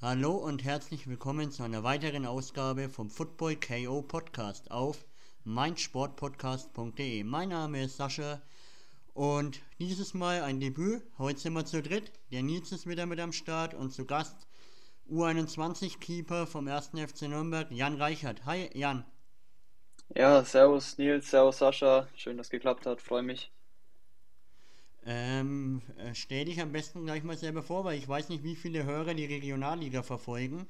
Hallo und herzlich willkommen zu einer weiteren Ausgabe vom Football KO Podcast auf meinsportpodcast.de. Mein Name ist Sascha und dieses Mal ein Debüt. Heute sind wir zu dritt. Der Nils ist wieder mit am Start und zu Gast U21-Keeper vom 1. FC Nürnberg, Jan Reichert. Hi Jan. Ja, servus Nils, servus Sascha. Schön, dass es geklappt hat, freue mich. Ähm, äh, stell dich am besten gleich mal selber vor, weil ich weiß nicht, wie viele Hörer die Regionalliga verfolgen.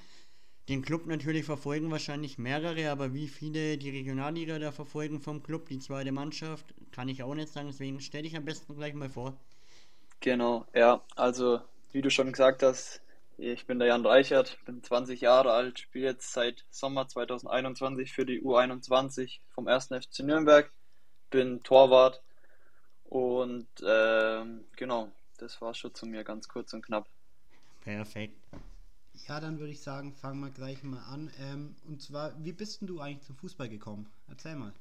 Den Club natürlich verfolgen wahrscheinlich mehrere, aber wie viele die Regionalliga da verfolgen vom Club, die zweite Mannschaft, kann ich auch nicht sagen. Deswegen stell dich am besten gleich mal vor. Genau, ja, also wie du schon gesagt hast, ich bin der Jan Reichert, bin 20 Jahre alt, spiele jetzt seit Sommer 2021 für die U21 vom 1. FC Nürnberg, bin Torwart und ähm, genau, das war schon zu mir ganz kurz und knapp. Perfekt. Ja, dann würde ich sagen, fangen wir gleich mal an. Ähm, und zwar, wie bist denn du eigentlich zum Fußball gekommen? Erzähl mal.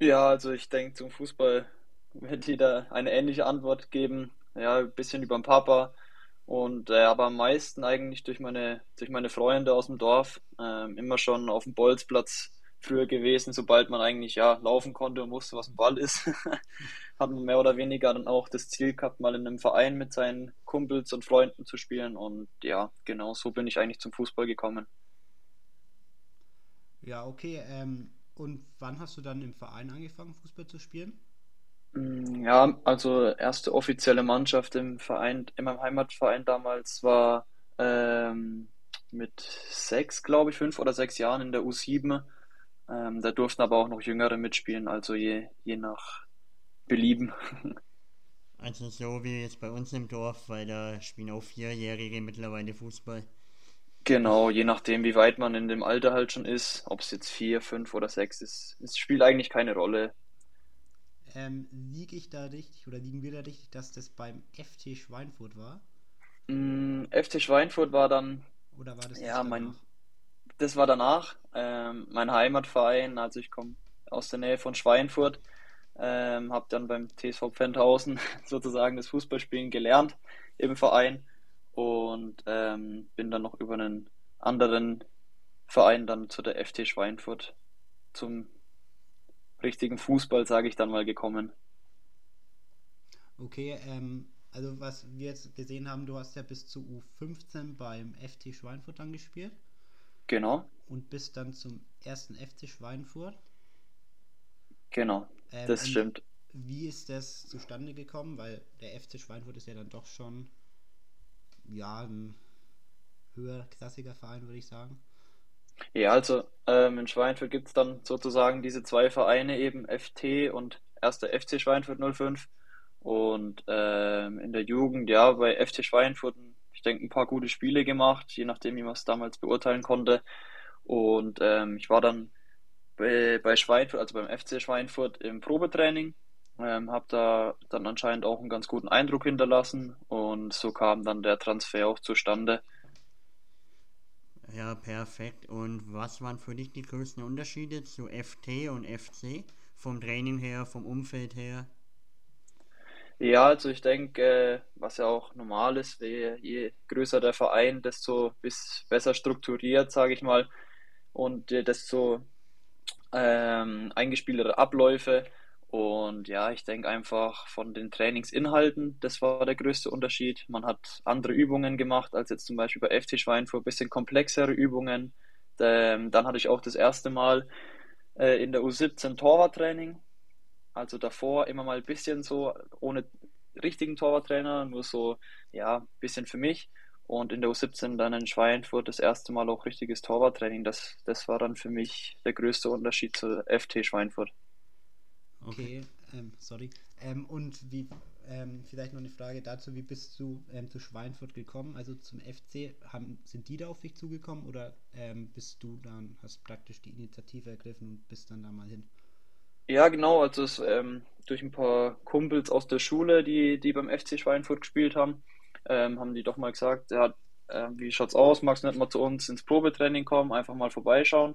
Ja, also ich denke, zum Fußball wird jeder eine ähnliche Antwort geben. Ja, ein bisschen über den Papa und äh, aber am meisten eigentlich durch meine, durch meine Freunde aus dem Dorf. Ähm, immer schon auf dem Bolzplatz früher gewesen, sobald man eigentlich ja laufen konnte und wusste, was ein Ball ist, hat man mehr oder weniger dann auch das Ziel gehabt, mal in einem Verein mit seinen Kumpels und Freunden zu spielen. Und ja, genau so bin ich eigentlich zum Fußball gekommen. Ja, okay. Ähm, und wann hast du dann im Verein angefangen, Fußball zu spielen? Mm, Ja, also erste offizielle Mannschaft im Verein, in meinem Heimatverein damals war ähm, mit sechs, glaube ich, fünf oder sechs Jahren in der U7. Ähm, da durften aber auch noch Jüngere mitspielen, also je, je nach Belieben. Also so wie jetzt bei uns im Dorf, weil da spielen auch Vierjährige mittlerweile Fußball. Genau, je nachdem, wie weit man in dem Alter halt schon ist, ob es jetzt vier, fünf oder sechs ist, es spielt eigentlich keine Rolle. Ähm, liege ich da richtig oder liegen wir da richtig, dass das beim FT Schweinfurt war? Mm, FC Schweinfurt war dann, Oder war das das ja, mein? Das war danach, ähm, mein Heimatverein, also ich komme aus der Nähe von Schweinfurt. Ähm, habe dann beim TSV Pfändhausen sozusagen das Fußballspielen gelernt im Verein und ähm, bin dann noch über einen anderen Verein dann zu der FT Schweinfurt zum richtigen Fußball, sage ich dann mal, gekommen. Okay, ähm, also was wir jetzt gesehen haben, du hast ja bis zu U15 beim FT Schweinfurt dann gespielt Genau, und bist dann zum ersten FC Schweinfurt. genau, Ähm, das stimmt. wie ist das zustande gekommen? Weil der FC Schweinfurt ist ja dann doch schon, ja, ein höherklassiger Verein, würde ich sagen. Ja, also ähm, in Schweinfurt gibt es dann sozusagen diese zwei Vereine, eben FT und erster FC Schweinfurt 05. Und ähm, in der Jugend, ja, bei FC Schweinfurt, denke, ein paar gute Spiele gemacht, je nachdem, wie man es damals beurteilen konnte. Und ähm, ich war dann bei, bei Schweinfurt, also beim FC Schweinfurt im Probetraining, ähm, habe da dann anscheinend auch einen ganz guten Eindruck hinterlassen und so kam dann der Transfer auch zustande. Ja, perfekt. Und was waren für dich die größten Unterschiede zu FT und FC? Vom Training her, vom Umfeld her? Ja, also ich denke, äh, was ja auch normal ist, je, größer der Verein, desto besser strukturiert, sage ich mal, und äh, desto ähm, eingespieltere Abläufe. Und ja, ich denke einfach von den Trainingsinhalten, das war der größte Unterschied. Man hat andere Übungen gemacht als jetzt zum Beispiel bei FC Schweinfurt, ein bisschen komplexere Übungen. Ähm, dann hatte ich auch das erste Mal äh, in der U17 Torwarttraining. Also davor immer mal ein bisschen so ohne richtigen Torwarttrainer, nur so, ja, ein bisschen für mich. Und in der U17 dann in Schweinfurt das erste Mal auch richtiges Torwarttraining. Das, das war dann für mich der größte Unterschied zur FT Schweinfurt. Okay. Ähm, sorry. Ähm, und wie, ähm, vielleicht noch eine Frage dazu, wie bist du ähm, zu Schweinfurt gekommen? Also zum FC, haben, sind die da auf dich zugekommen oder ähm, bist du dann, hast praktisch die Initiative ergriffen und bist dann da mal hin? Ja, genau, also es, ähm, durch ein paar Kumpels aus der Schule, die, die beim FC Schweinfurt gespielt haben, ähm, haben die doch mal gesagt, ja, äh, wie schaut's aus? Magst du nicht mal zu uns ins Probetraining kommen, einfach mal vorbeischauen?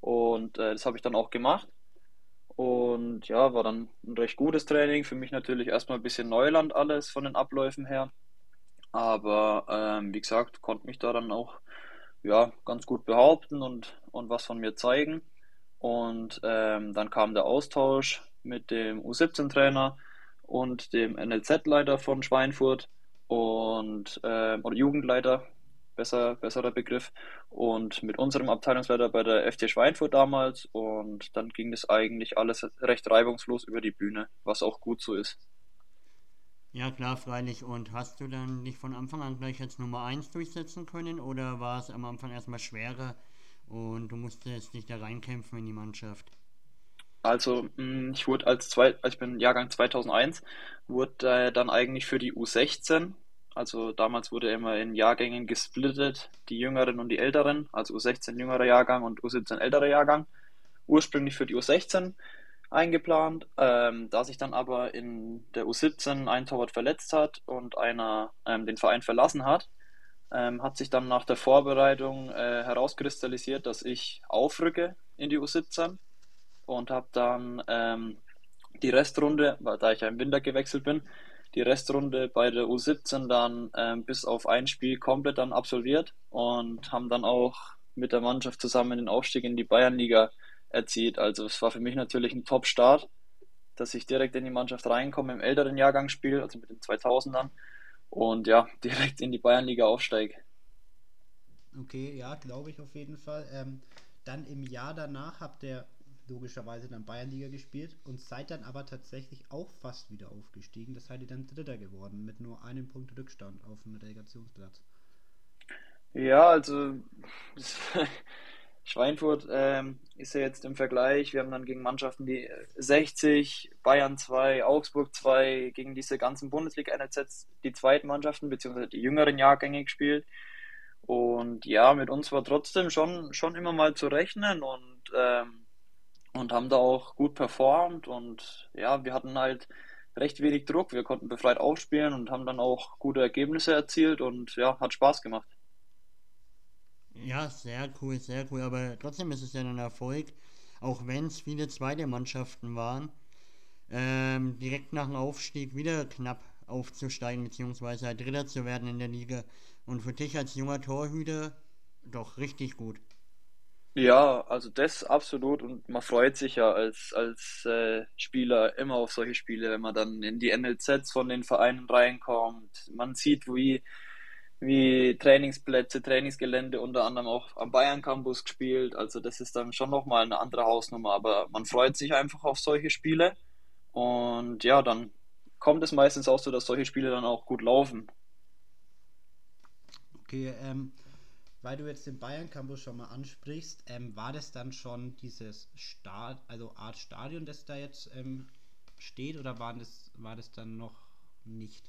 Und äh, das habe ich dann auch gemacht. Und ja, war dann ein recht gutes Training. Für mich natürlich erstmal ein bisschen Neuland alles von den Abläufen her. Aber ähm, wie gesagt, konnte mich da dann auch ja, ganz gut behaupten und, und was von mir zeigen. Und ähm, dann kam der Austausch mit dem U17-Trainer und dem NLZ-Leiter von Schweinfurt und äh, oder Jugendleiter, besser, besserer Begriff, und mit unserem Abteilungsleiter bei der FT Schweinfurt damals. Und dann ging das eigentlich alles recht reibungslos über die Bühne, was auch gut so ist. Ja, klar, freilich. Und hast du dann dich von Anfang an gleich als Nummer 1 durchsetzen können oder war es am Anfang erstmal schwerer und du musstest dich da reinkämpfen in die Mannschaft? Also, mm, ich wurde als zwei, also ich bin Jahrgang 2001, wurde äh, dann eigentlich für die U16, also damals wurde immer in Jahrgängen gesplittet, die Jüngeren und die Älteren, also U16 jüngerer Jahrgang und U17 älterer Jahrgang, ursprünglich für die U16 eingeplant. Ähm, da sich dann aber in der U17 ein Torwart verletzt hat und einer ähm, den Verein verlassen hat, ähm, hat sich dann nach der Vorbereitung äh, herauskristallisiert, dass ich aufrücke in die U17 und habe dann ähm, die Restrunde, weil da ich ja im Winter gewechselt bin, die Restrunde bei der U17 dann ähm, bis auf ein Spiel komplett dann absolviert und haben dann auch mit der Mannschaft zusammen den Aufstieg in die Bayernliga erzielt. Also es war für mich natürlich ein Top-Start, dass ich direkt in die Mannschaft reinkomme im älteren Jahrgangsspiel, also mit den 2000ern und ja, direkt in die Bayernliga aufsteige. Okay, ja, glaube ich auf jeden Fall. Ähm, dann im Jahr danach habt ihr logischerweise dann Bayernliga gespielt und seid dann aber tatsächlich auch fast wieder aufgestiegen. Das seid ihr dann Dritter geworden mit nur einem Punkt Rückstand auf dem Relegationsplatz. Ja, also Schweinfurt ähm, ist ja jetzt im Vergleich, wir haben dann gegen Mannschaften wie 60, Bayern 2, Augsburg 2, gegen diese ganzen Bundesliga-NLZs die zweiten Mannschaften bzw. die jüngeren Jahrgänge gespielt. Und ja, mit uns war trotzdem schon, schon immer mal zu rechnen und, ähm, und haben da auch gut performt und ja, wir hatten halt recht wenig Druck, wir konnten befreit aufspielen und haben dann auch gute Ergebnisse erzielt und ja, hat Spaß gemacht. Ja, sehr cool, sehr cool. Aber trotzdem ist es ja ein Erfolg, auch wenn es viele zweite Mannschaften waren, ähm, direkt nach dem Aufstieg wieder knapp aufzusteigen, beziehungsweise halt Dritter zu werden in der Liga. Und für dich als junger Torhüter doch richtig gut. Ja, also das absolut und man freut sich ja als, als äh, Spieler immer auf solche Spiele, wenn man dann in die NLZs von den Vereinen reinkommt. Man sieht, wie wie Trainingsplätze, Trainingsgelände, unter anderem auch am Bayern Campus gespielt. Also das ist dann schon nochmal eine andere Hausnummer, aber man freut sich einfach auf solche Spiele. Und ja, dann kommt es meistens auch so, dass solche Spiele dann auch gut laufen. Okay, ähm, weil du jetzt den Bayern Campus schon mal ansprichst, ähm, war das dann schon dieses Start, also Art Stadion, das da jetzt ähm, steht, oder war das, war das dann noch nicht?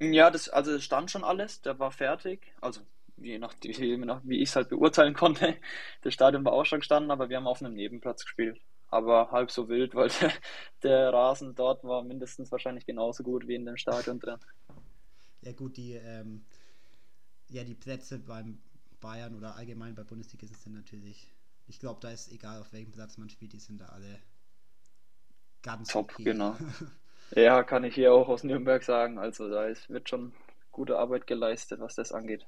Ja, das, also es stand schon alles, der war fertig. Also je nach, wie ich es halt beurteilen konnte. Das Stadion war auch schon gestanden, aber wir haben auf einem Nebenplatz gespielt. Aber halb so wild, weil der, der Rasen dort war mindestens wahrscheinlich genauso gut wie in dem Stadion drin. Ja gut, die, ähm, ja, die Plätze beim Bayern oder allgemein bei Bundesliga sind natürlich, ich glaube, da ist egal, auf welchem Platz man spielt, die sind da alle ganz top, okay. genau. Ja, kann ich hier auch aus Nürnberg sagen. Also da ist, wird schon gute Arbeit geleistet, was das angeht.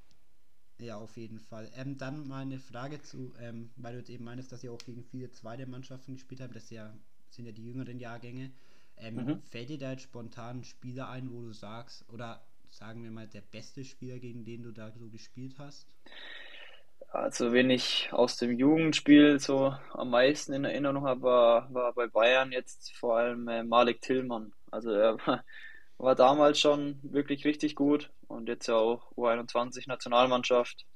Ja, auf jeden Fall. Ähm, dann mal eine Frage zu, ähm, weil du jetzt eben meinst, dass ihr auch gegen viele zweite Mannschaften gespielt habt, das ja, sind ja die jüngeren Jahrgänge. Ähm, mhm. Fällt dir da jetzt spontan ein Spieler ein, wo du sagst, oder sagen wir mal, der beste Spieler, gegen den du da so gespielt hast? Also, wen ich aus dem Jugendspiel so am meisten in Erinnerung habe, war, war bei Bayern jetzt vor allem äh, Malik Tillmann. Also er war, war damals schon wirklich richtig gut und jetzt ja auch U21 Nationalmannschaft.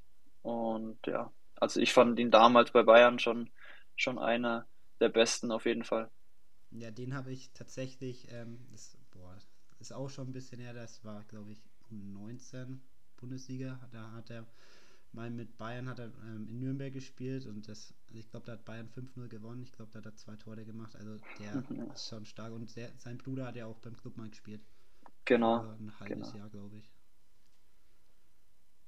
Und ja, also ich fand ihn damals bei Bayern schon, schon einer der besten auf jeden Fall. Ja, den habe ich tatsächlich, ähm, das, boah, ist auch schon ein bisschen her, das war glaube ich um 19 Bundesliga, da hat er mal mit Bayern hat er ähm, in Nürnberg gespielt und das, also ich glaube, da hat Bayern 5-0 gewonnen. Ich glaube, da hat er zwei Tore gemacht. Also der ist schon stark. Und der, sein Bruder hat ja auch beim Club mal gespielt. Genau. ein halbes genau. Jahr, glaube ich.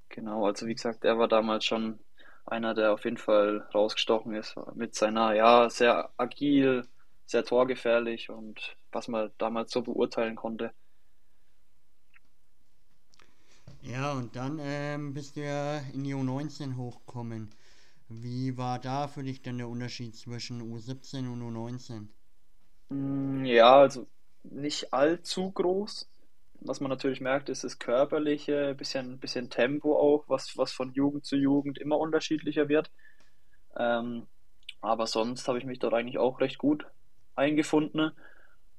Genau, also wie gesagt, er war damals schon einer, der auf jeden Fall rausgestochen ist mit seiner, ja, sehr agil, sehr torgefährlich und was man damals so beurteilen konnte. Ja, und dann ähm, bist du ja in die U19 hochgekommen. Wie war da für dich denn der Unterschied zwischen U17 und U19? Mm, Ja, also nicht allzu groß. Was man natürlich merkt, ist das Körperliche, bisschen, bisschen Tempo auch, was, was von Jugend zu Jugend immer unterschiedlicher wird. Ähm, aber sonst habe ich mich dort eigentlich auch recht gut eingefunden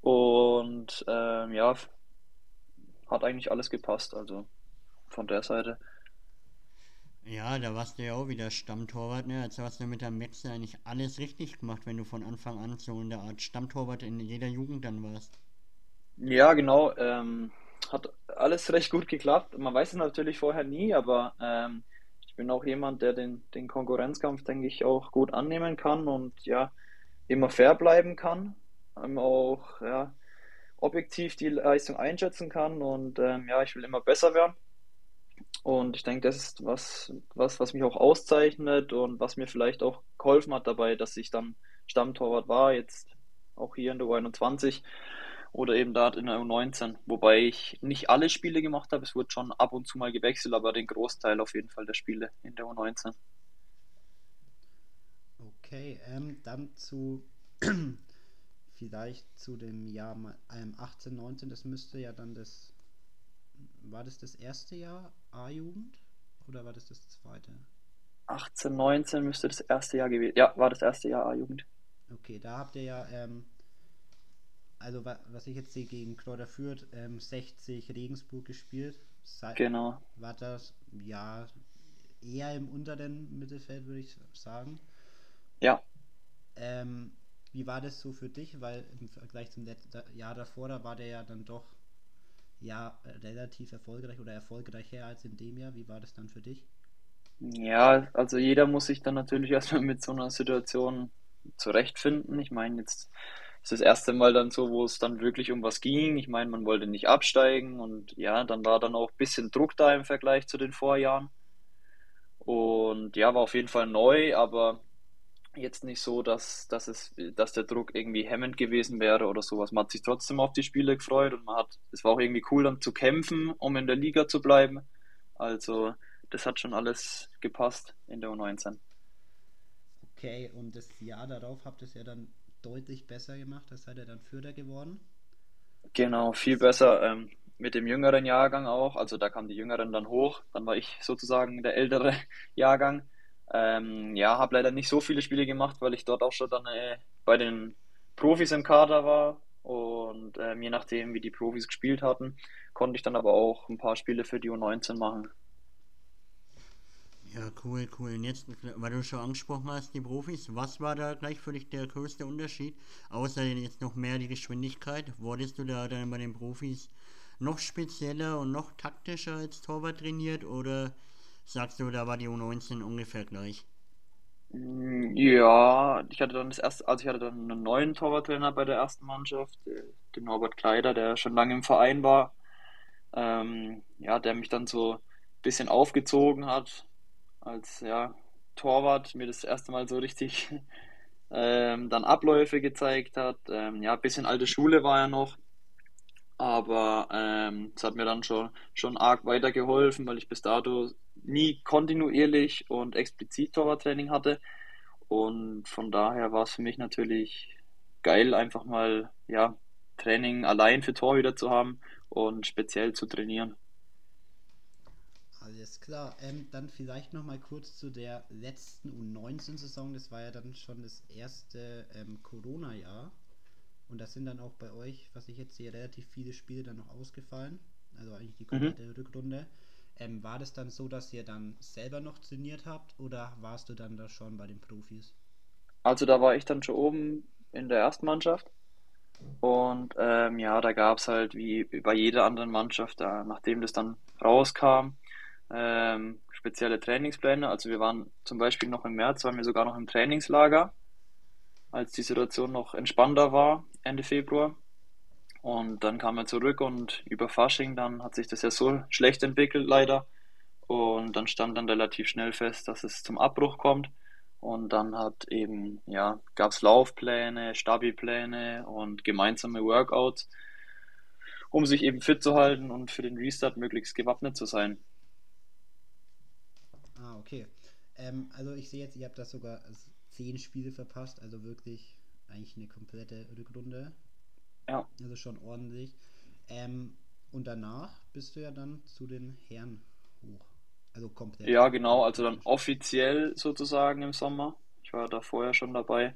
und ähm, ja, hat eigentlich alles gepasst. Also von der Seite. Ja, da warst du ja auch wieder Stammtorwart, ne? Also hast du mit deinem Wechsel eigentlich alles richtig gemacht, wenn du von Anfang an so in der Art Stammtorwart in jeder Jugend dann warst. Ja, genau. Ähm, hat alles recht gut geklappt. Man weiß es natürlich vorher nie, aber ähm, ich bin auch jemand, der den, den Konkurrenzkampf, denke ich, auch gut annehmen kann und ja, immer fair bleiben kann, ähm, auch ja, objektiv die Leistung einschätzen kann und ähm, ja, ich will immer besser werden. Und ich denke, das ist was, was, was mich auch auszeichnet und was mir vielleicht auch geholfen hat dabei, dass ich dann Stammtorwart war, jetzt auch hier in der U21 oder eben dort in der U19. Wobei ich nicht alle Spiele gemacht habe, es wurde schon ab und zu mal gewechselt, aber den Großteil auf jeden Fall der Spiele in der U19. Okay, ähm, dann zu vielleicht zu dem Jahr ähm, 18, 19, das müsste ja dann das, war das das erste Jahr A-Jugend oder war das das zweite? 18, 19 müsste das erste Jahr gewesen. Ja, war das erste Jahr A-Jugend. Okay, da habt ihr ja, ähm, also wa was ich jetzt sehe gegen Kräuter Fürth, ähm, 60 Regensburg gespielt. Sei Genau. war das ja eher im unteren Mittelfeld, würde ich sagen. Ja. Ähm, wie war das so für dich? Weil im Vergleich zum Let da- Jahr davor, da war der ja dann doch ja relativ erfolgreich oder erfolgreicher als in dem Jahr. Wie war das dann für dich? Ja, also jeder muss sich dann natürlich erstmal mit so einer Situation zurechtfinden. Ich meine, jetzt ist das erste Mal dann so, wo es dann wirklich um was ging. Ich meine, man wollte nicht absteigen und ja, dann war dann auch ein bisschen Druck da im Vergleich zu den Vorjahren. Und ja, war auf jeden Fall neu, aber jetzt nicht so, dass, dass es, dass der Druck irgendwie hemmend gewesen wäre oder sowas. Man hat sich trotzdem auf die Spiele gefreut und man hat, es war auch irgendwie cool dann zu kämpfen, um in der Liga zu bleiben. Also, das hat schon alles gepasst in der U19. Okay, und das Jahr darauf habt ihr es ja dann deutlich besser gemacht. Da seid ihr dann Vierter geworden. Genau, viel besser ähm, mit dem jüngeren Jahrgang auch. Also da kamen die Jüngeren dann hoch. Dann war ich sozusagen der ältere Jahrgang. Ähm, ja, habe leider nicht so viele Spiele gemacht, weil ich dort auch schon dann äh, bei den Profis im Kader war. Und ähm, je nachdem, wie die Profis gespielt hatten, konnte ich dann aber auch ein paar Spiele für die U19 machen. Ja, cool, cool. Und jetzt, weil du schon angesprochen hast, die Profis, was war da gleich für dich der größte Unterschied? Außer jetzt noch mehr die Geschwindigkeit. Wurdest du da dann bei den Profis noch spezieller und noch taktischer als Torwart trainiert oder sagst du, da war die U19 ungefähr gleich? Ja, ich hatte dann das erste, also ich hatte dann einen neuen Torwarttrainer bei der ersten Mannschaft, äh, den Norbert Kleider, der schon lange im Verein war. Ähm, ja, der mich dann so ein bisschen aufgezogen hat als ja, Torwart, mir das erste Mal so richtig ähm, dann Abläufe gezeigt hat. Ähm, ja, ein bisschen alte Schule war er noch, aber ähm, hat mir dann schon, schon arg weitergeholfen, weil ich bis dato nie kontinuierlich und explizit Torwarttraining hatte. Und von daher war es für mich natürlich geil, einfach mal ja, Training allein für Torhüter zu haben und speziell zu trainieren. Alles klar. Ähm, dann vielleicht noch mal kurz zu der letzten U19-Saison. Das war ja dann schon das erste ähm, Corona-Jahr. Und da sind dann auch bei euch, was ich jetzt sehe, relativ viele Spiele dann noch ausgefallen. Also eigentlich die Mhm. komplette Rückrunde. Ähm, war das dann so, dass ihr dann selber noch trainiert habt oder warst du dann da schon bei den Profis? Also da war ich dann schon oben in der ersten Mannschaft und ähm, ja, da gab es halt wie bei jeder anderen Mannschaft, da, nachdem das dann rauskam, ähm, spezielle Trainingspläne. Also wir waren zum Beispiel noch im März, waren wir sogar noch im Trainingslager, als die Situation noch entspannter war, Ende Februar. Und dann kam er zurück und über Fasching, dann hat sich das ja so schlecht entwickelt, leider. Und dann stand dann relativ schnell fest, dass es zum Abbruch kommt. Und dann hat eben, ja, gab es Laufpläne, Stabi-Pläne und gemeinsame Workouts, um sich eben fit zu halten und für den Restart möglichst gewappnet zu sein. Okay. Ähm, also ich sehe jetzt, ihr habt das sogar zehn Spiele verpasst, also wirklich eigentlich eine komplette Rückrunde. Ja. Also schon ordentlich. Ähm, und danach bist du ja dann zu den Herren hoch. Also komplett. Ja, genau, also dann offiziell sozusagen im Sommer. Ich war da vorher schon dabei.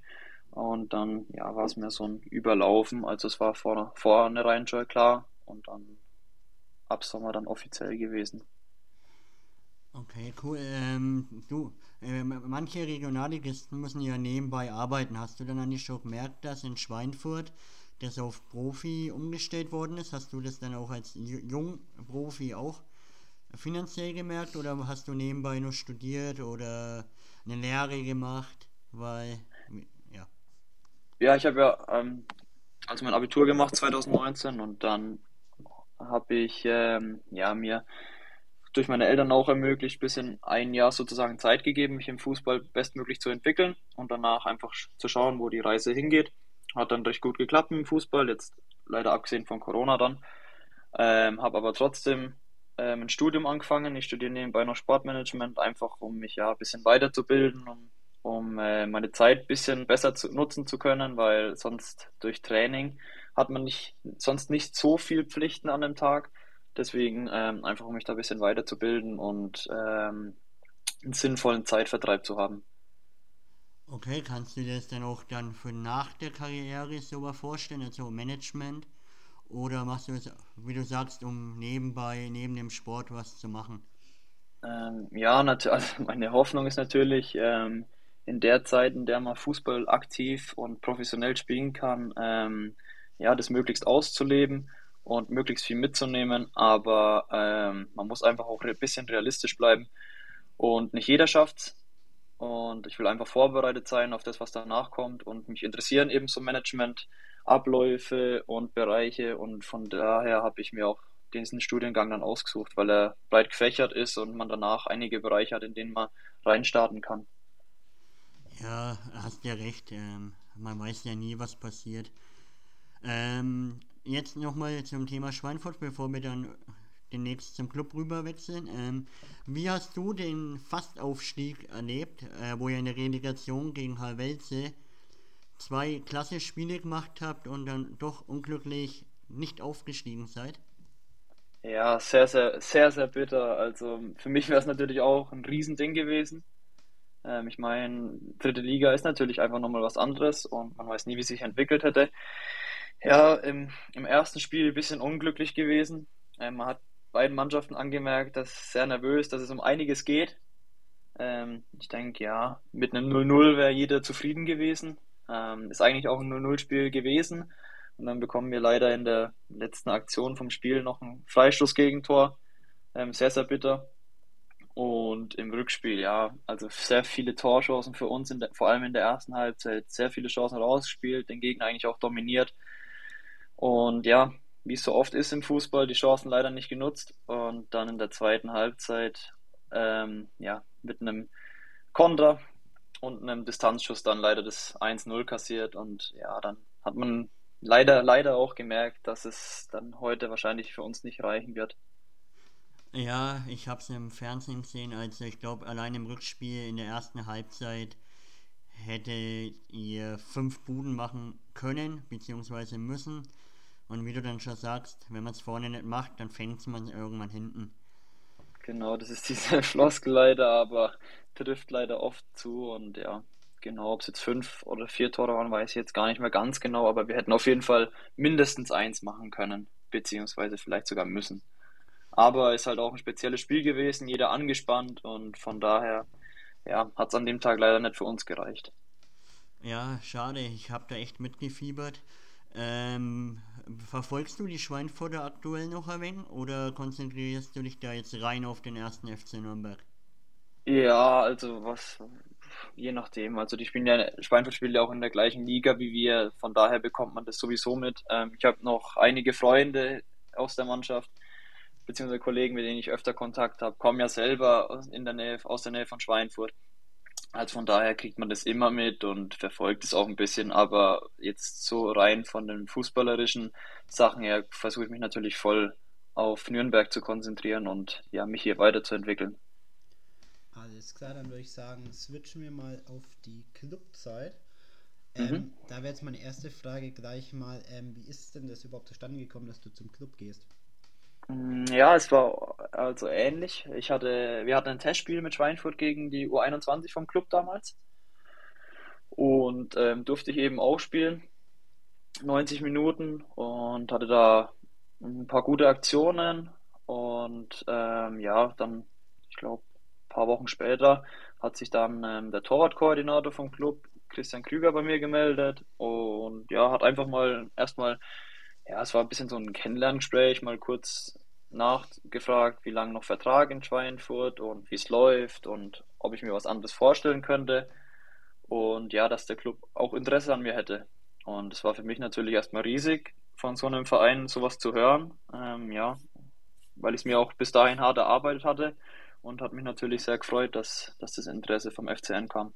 Und dann, ja, war es mir so ein Überlaufen. Also es war vor, vornherein schon klar. Und dann ab Sommer dann offiziell gewesen. Okay, cool. Ähm, du, äh, manche Regionalligisten müssen ja nebenbei arbeiten. Hast du dann eigentlich schon gemerkt, dass in Schweinfurt das auf Profi umgestellt worden ist? Hast du das dann auch als Jungprofi auch finanziell gemerkt oder hast du nebenbei nur studiert oder eine Lehre gemacht? Weil, ja. Ja, ich habe ja ähm, also mein Abitur gemacht 2019 und dann habe ich ähm, ja mir durch meine Eltern auch ermöglicht, bisschen ein Jahr sozusagen Zeit gegeben, mich im Fußball bestmöglich zu entwickeln und danach einfach zu schauen, wo die Reise hingeht. Hat dann recht gut geklappt im Fußball, jetzt leider abgesehen von Corona dann. Ähm, habe aber trotzdem ähm, ein Studium angefangen. Ich studiere nebenbei noch Sportmanagement, einfach um mich ja ein bisschen weiterzubilden, um, um äh, meine Zeit ein bisschen besser zu, nutzen zu können, weil sonst durch Training hat man nicht, sonst nicht so viel Pflichten an dem Tag. Deswegen ähm, einfach, um mich da ein bisschen weiterzubilden und ähm, einen sinnvollen Zeitvertreib zu haben. Okay, kannst du dir das dann auch dann für nach der Karriere so vorstellen, also Management? Oder machst du es, wie du sagst, um nebenbei, neben dem Sport was zu machen? Ähm, ja, also meine Hoffnung ist natürlich, ähm, in der Zeit, in der man Fußball aktiv und professionell spielen kann, ähm, ja, das möglichst auszuleben und möglichst viel mitzunehmen, aber ähm, man muss einfach auch ein bisschen realistisch bleiben und nicht jeder schafft und ich will einfach vorbereitet sein auf das, was danach kommt und mich interessieren eben so Management, Abläufe und Bereiche und von daher habe ich mir auch diesen Studiengang dann ausgesucht, weil er breit gefächert ist und man danach einige Bereiche hat, in denen man reinstarten kann. Ja, hast ja recht. Ähm, man weiß ja nie, was passiert. Ähm, jetzt nochmal zum Thema Schweinfurt, bevor wir dann demnächst zum Club rüber wechseln. Ähm, wie hast du den Fastaufstieg erlebt, äh, wo ihr in der Relegation gegen Halvelze zwei klasse Spiele gemacht habt und dann doch unglücklich nicht aufgestiegen seid? Ja, sehr, sehr, sehr, sehr bitter. Also für mich wäre es natürlich auch ein Riesending gewesen. Ähm, ich meine, dritte Liga ist natürlich einfach nochmal was anderes und man weiß nie, wie sich entwickelt hätte. Ja, im, im ersten Spiel ein bisschen unglücklich gewesen. Ähm, man hat beiden Mannschaften angemerkt, dass sehr nervös, dass es um einiges geht. Ähm, ich denke, ja, mit einem 0-0 wäre jeder zufrieden gewesen. Ähm, ist eigentlich auch ein 0-0-Spiel gewesen. Und dann bekommen wir leider in der letzten Aktion vom Spiel noch ein Freistoßgegentor. Ähm, sehr, sehr bitter. Und im Rückspiel, ja, also sehr viele Torchancen für uns, der, vor allem in der ersten Halbzeit, sehr viele Chancen rausgespielt, den Gegner eigentlich auch dominiert. Und ja, wie es so oft ist im Fußball, die Chancen leider nicht genutzt. Und dann in der zweiten Halbzeit, ähm, ja, mit einem Konter und einem Distanzschuss dann leider das 1-0 kassiert. Und ja, dann hat man leider, leider auch gemerkt, dass es dann heute wahrscheinlich für uns nicht reichen wird. Ja, ich habe es im Fernsehen gesehen, also ich glaube, allein im Rückspiel in der ersten Halbzeit hätte ihr fünf Buden machen können, beziehungsweise müssen. Und wie du dann schon sagst, wenn man es vorne nicht macht, dann fängt man irgendwann hinten. Genau, das ist diese Floskel leider, aber trifft leider oft zu und ja, genau, ob es jetzt fünf oder vier Tore waren, weiß ich jetzt gar nicht mehr ganz genau, aber wir hätten auf jeden Fall mindestens eins machen können, beziehungsweise vielleicht sogar müssen. Aber ist halt auch ein spezielles Spiel gewesen, jeder angespannt und von daher, ja, hat es an dem Tag leider nicht für uns gereicht. Ja, schade, ich habe da echt mitgefiebert. Ähm, verfolgst du die Schweinfurter aktuell noch ein wenig oder konzentrierst du dich da jetzt rein auf den ersten FC Nürnberg? Ja, also was, je nachdem. Also die spielen ja, Schweinfurt spielt ja auch in der gleichen Liga wie wir, von daher bekommt man das sowieso mit. Ähm, ich habe noch einige Freunde aus der Mannschaft, beziehungsweise Kollegen, mit denen ich öfter Kontakt habe, kommen ja selber in der Nähe, aus der Nähe von Schweinfurt. Also von daher kriegt man das immer mit und verfolgt es auch ein bisschen, aber jetzt so rein von den fußballerischen Sachen her versuche ich mich natürlich voll auf Nürnberg zu konzentrieren und ja, mich hier weiterzuentwickeln. Alles klar, dann würde ich sagen, switchen wir mal auf die Clubzeit. Ähm, mhm. Da wäre jetzt meine erste Frage gleich mal, ähm, wie ist denn das überhaupt zustande gekommen, dass du zum Club gehst? Mm, ja, es war also ähnlich. Ich hatte, wir hatten ein Testspiel mit Schweinfurt gegen die U21 vom Club damals. Und ähm, durfte ich eben auch spielen, 90 Minuten und hatte da ein paar gute Aktionen. Und ähm, ja, dann, ich glaube, ein paar Wochen später hat sich dann ähm, der Torwartkoordinator vom Club, Christian Krüger, bei mir gemeldet. Und ja, hat einfach mal erstmal, ja, es war ein bisschen so ein Kennenlerngespräch, mal kurz nachgefragt, wie lange noch Vertrag in Schweinfurt und wie es läuft und ob ich mir was anderes vorstellen könnte. Und ja, dass der Club auch Interesse an mir hätte. Und es war für mich natürlich erstmal riesig, von so einem Verein sowas zu hören. Ähm, ja, weil ich es mir auch bis dahin hart erarbeitet hatte und hat mich natürlich sehr gefreut, dass, dass das Interesse vom FCN kam.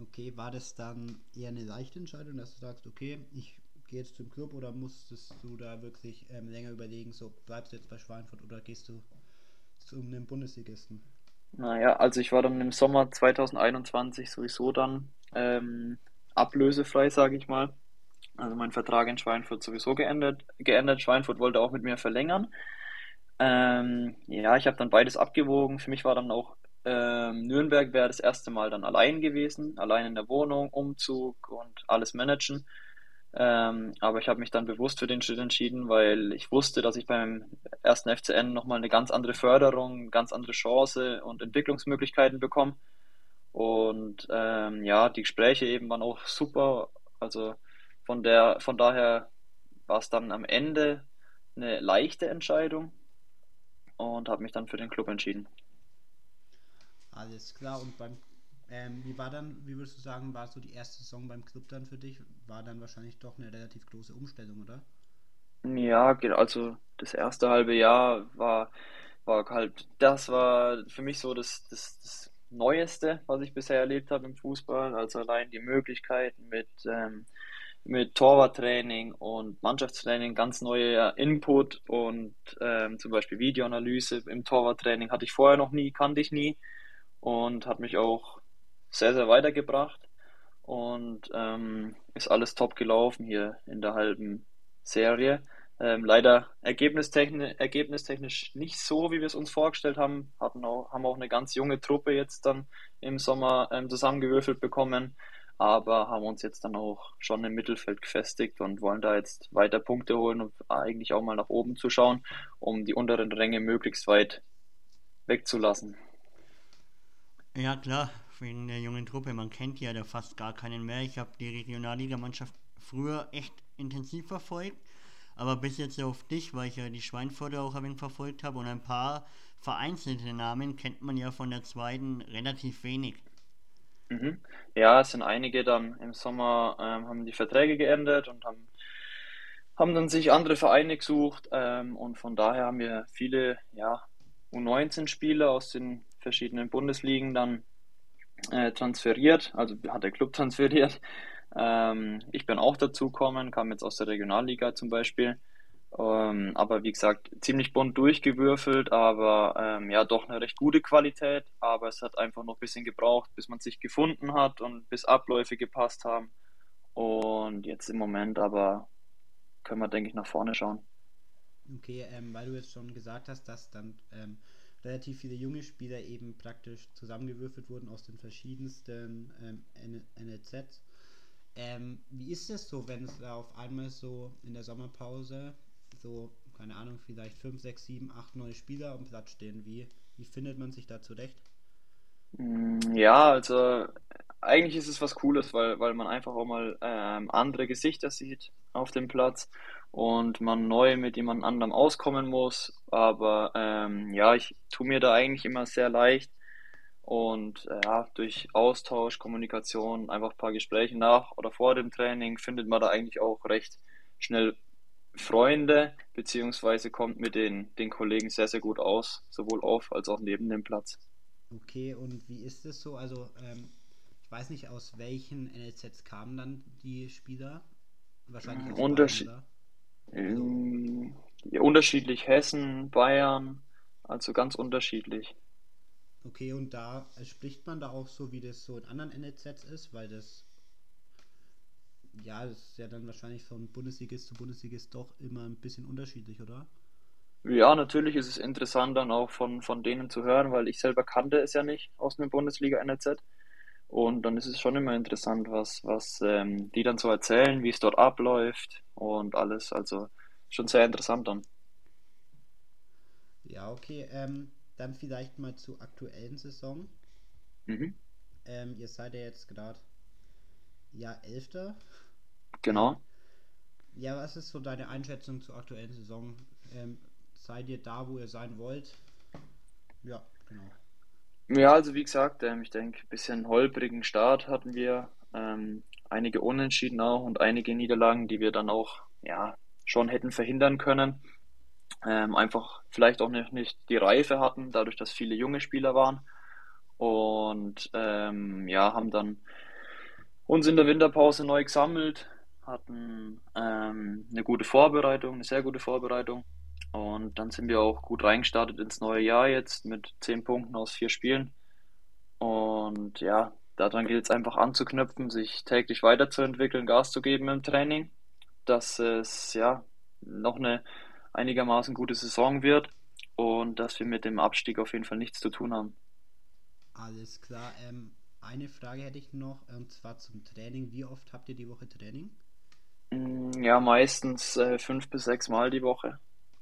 Okay, war das dann eher eine leichte Entscheidung, dass du sagst, okay, ich jetzt zum Club oder musstest du da wirklich ähm, länger überlegen, so bleibst du jetzt bei Schweinfurt oder gehst du zu einem Bundesligisten? Naja, also ich war dann im Sommer 2021 sowieso dann ähm, ablösefrei, sage ich mal. Also mein Vertrag in Schweinfurt sowieso geendet. geendet. Schweinfurt wollte auch mit mir verlängern. Ähm, ja, ich habe dann beides abgewogen. Für mich war dann auch ähm, Nürnberg wäre das erste Mal dann allein gewesen, allein in der Wohnung, Umzug und alles managen. Ähm, aber ich habe mich dann bewusst für den Schritt entschieden, weil ich wusste, dass ich beim ersten FCN nochmal eine ganz andere Förderung, eine ganz andere Chance und Entwicklungsmöglichkeiten bekomme. Und ähm, ja, die Gespräche eben waren auch super. Also von der, von daher war es dann am Ende eine leichte Entscheidung und habe mich dann für den Club entschieden. Alles klar. Und beim ähm, wie war dann, wie würdest du sagen, war so die erste Saison beim Club dann für dich? War dann wahrscheinlich doch eine relativ große Umstellung, oder? Ja, also das erste halbe Jahr war, war halt, das war für mich so das, das, das Neueste, was ich bisher erlebt habe im Fußball. Also allein die Möglichkeiten mit, ähm, mit Torwarttraining und Mannschaftstraining, ganz neuer Input und ähm, zum Beispiel Videoanalyse im Torwarttraining hatte ich vorher noch nie, kannte ich nie und hat mich auch sehr, sehr weitergebracht und ähm, ist alles top gelaufen hier in der halben Serie. Ähm, leider ergebnistechnisch, ergebnistechnisch nicht so, wie wir es uns vorgestellt haben. Hatten auch, haben auch eine ganz junge Truppe jetzt dann im Sommer ähm, zusammengewürfelt bekommen, aber haben uns jetzt dann auch schon im Mittelfeld gefestigt und wollen da jetzt weiter Punkte holen und eigentlich auch mal nach oben zu schauen, um die unteren Ränge möglichst weit wegzulassen. Ja, klar, wegen der jungen Truppe. Man kennt ja da fast gar keinen mehr. Ich habe die Regionalligamannschaft früher echt intensiv verfolgt. Aber bis jetzt auf dich, weil ich ja die Schweinfurter auch ein wenig verfolgt habe und ein paar vereinzelte Namen kennt man ja von der zweiten relativ wenig. Mhm. Ja, es sind einige dann im Sommer ähm, haben die Verträge geendet und haben, haben dann sich andere Vereine gesucht ähm, und von daher haben wir viele ja, U19-Spieler aus den verschiedenen Bundesligen dann äh, transferiert, also hat der Club transferiert. Ähm, ich bin auch dazu gekommen, kam jetzt aus der Regionalliga zum Beispiel. Ähm, aber wie gesagt, ziemlich bunt durchgewürfelt, aber ähm, ja, doch eine recht gute Qualität. Aber es hat einfach noch ein bisschen gebraucht, bis man sich gefunden hat und bis Abläufe gepasst haben. Und jetzt im Moment aber können wir, denke ich, nach vorne schauen. Okay, ähm, weil du jetzt schon gesagt hast, dass dann ähm, relativ viele junge Spieler eben praktisch zusammengewürfelt wurden aus den verschiedensten ähm, NLZs. Ähm, wie ist es so, wenn es auf einmal so in der Sommerpause so, keine Ahnung, vielleicht 5, 6, 7, 8 neue Spieler am Platz stehen? Wie, wie findet man sich da zurecht? Mm, ja, also eigentlich ist es was Cooles, weil, weil man einfach auch mal ähm, andere Gesichter sieht auf dem Platz und man neu mit jemand anderem auskommen muss. Aber ähm, ja, ich tue mir da eigentlich immer sehr leicht und äh, ja, durch Austausch, Kommunikation, einfach ein paar Gespräche nach oder vor dem Training findet man da eigentlich auch recht schnell Freunde, beziehungsweise kommt mit den, den Kollegen sehr, sehr gut aus, sowohl auf als auch neben dem Platz. Okay, und wie ist es so? Also, ähm, ich weiß nicht, aus welchen NLZs kamen dann die Spieler? Wahrscheinlich aus Unterschied Bayern, ähm, ja, unterschiedlich Hessen, Bayern, also ganz unterschiedlich. Okay, und da äh, spricht man da auch so, wie das so in anderen NLZs ist, weil das ja, das ist ja dann wahrscheinlich von Bundesligist zu Bundesligist doch immer ein bisschen unterschiedlich, oder? Ja, natürlich ist es interessant dann auch von, von denen zu hören, weil ich selber kannte es ja nicht aus einer Bundesliga NLZ. Und dann ist es schon immer interessant, was, was ähm, die dann so erzählen, wie es dort abläuft und alles. Also schon sehr interessant dann. Ja, okay. Ähm, dann vielleicht mal zur aktuellen Saison. Mhm. Ähm, ihr seid ja jetzt gerade ja Elfter. Genau. Ja, was ist so deine Einschätzung zur aktuellen Saison? Ähm, seid ihr da, wo ihr sein wollt? Ja, genau. Ja, also wie gesagt, ähm, ich denke, ein bisschen holprigen Start hatten wir. Ähm, einige Unentschieden auch und einige Niederlagen, die wir dann auch ja, schon hätten verhindern können. Ähm, einfach vielleicht auch nicht, nicht die Reife hatten, dadurch, dass viele junge Spieler waren. Und ähm, ja, haben dann uns in der Winterpause neu gesammelt, hatten ähm, eine gute Vorbereitung, eine sehr gute Vorbereitung. Und dann sind wir auch gut reingestartet ins neue Jahr jetzt mit zehn Punkten aus vier Spielen. Und ja, daran gilt es einfach anzuknüpfen, sich täglich weiterzuentwickeln, Gas zu geben im Training, dass es ja noch eine einigermaßen gute Saison wird und dass wir mit dem Abstieg auf jeden Fall nichts zu tun haben. Alles klar. Ähm, eine Frage hätte ich noch, und zwar zum Training. Wie oft habt ihr die Woche Training? Mm, ja, meistens äh, fünf bis sechs Mal die Woche.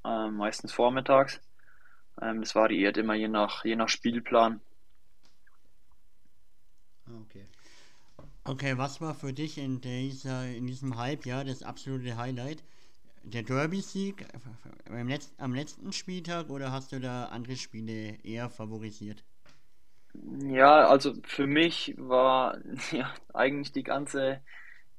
Ähm, meistens vormittags. Ähm, das variiert immer je nach, je nach Spielplan. Okay. Okay, was war für dich in, dieser, in diesem Halbjahr das absolute Highlight? Der Derby-Sieg am letzten Spieltag oder hast du da andere Spiele eher favorisiert? Ja, also für mich war ja eigentlich die ganze,